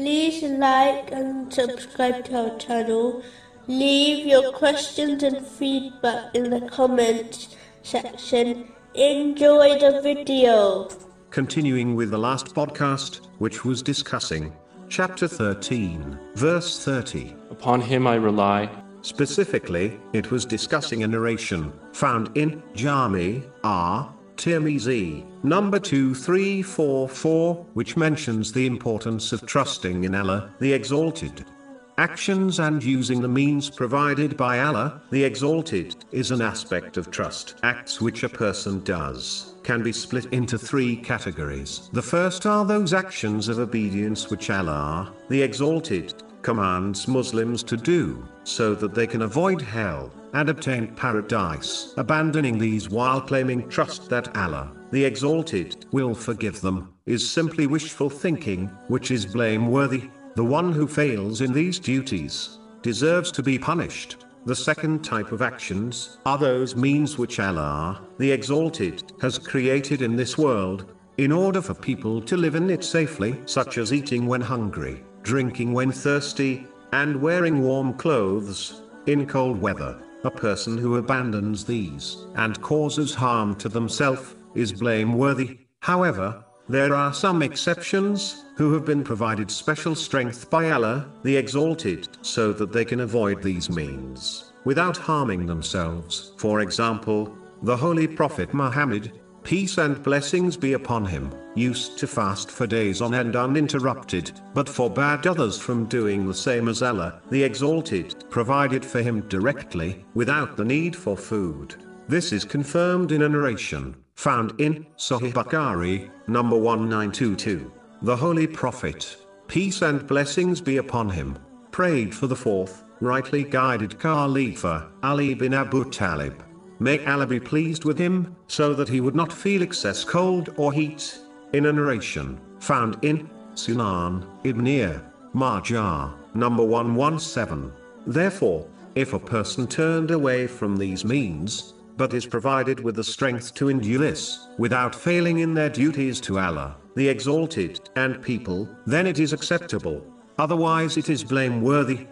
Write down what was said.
like and subscribe to our channel. Leave your questions and feedback in the comments section. Enjoy the video. Continuing with the last podcast, which was discussing chapter 13, verse 30. Upon him I rely. Specifically, it was discussing a narration found in Jami R. Tirmizi, number 2344, which mentions the importance of trusting in Allah, the Exalted. Actions and using the means provided by Allah, the Exalted, is an aspect of trust. Acts which a person does can be split into three categories. The first are those actions of obedience which Allah, the Exalted, commands Muslims to do, so that they can avoid hell and obtain paradise. Abandoning these while claiming trust that Allah, the Exalted, will forgive them, is simply wishful thinking, which is blameworthy. The one who fails in these duties deserves to be punished. The second type of actions are those means which Allah, the Exalted, has created in this world, in order for people to live in it safely, such as eating when hungry, drinking when thirsty, and wearing warm clothes in cold weather. A person who abandons these and causes harm to themselves is blameworthy. However, there are some exceptions who have been provided special strength by Allah, the Exalted, so that they can avoid these means without harming themselves. For example, the Holy Prophet Muhammad, peace and blessings be upon him, used to fast for days on end uninterrupted, but forbade others from doing the same as Allah, the Exalted, provided for him directly, without the need for food. This is confirmed in a narration, found in Sahih Bukhari, number 1922. The Holy Prophet, peace and blessings be upon him, prayed for the fourth, rightly guided Khalifa, Ali bin Abu Talib. May Allah be pleased with him, so that he would not feel excess cold or heat. In a narration, found in Sunan, Ibn Majah, number 117. Therefore, if a person turned away from these means, but is provided with the strength to endure this, without failing in their duties to Allah, the Exalted, and people, then it is acceptable. Otherwise it is blameworthy.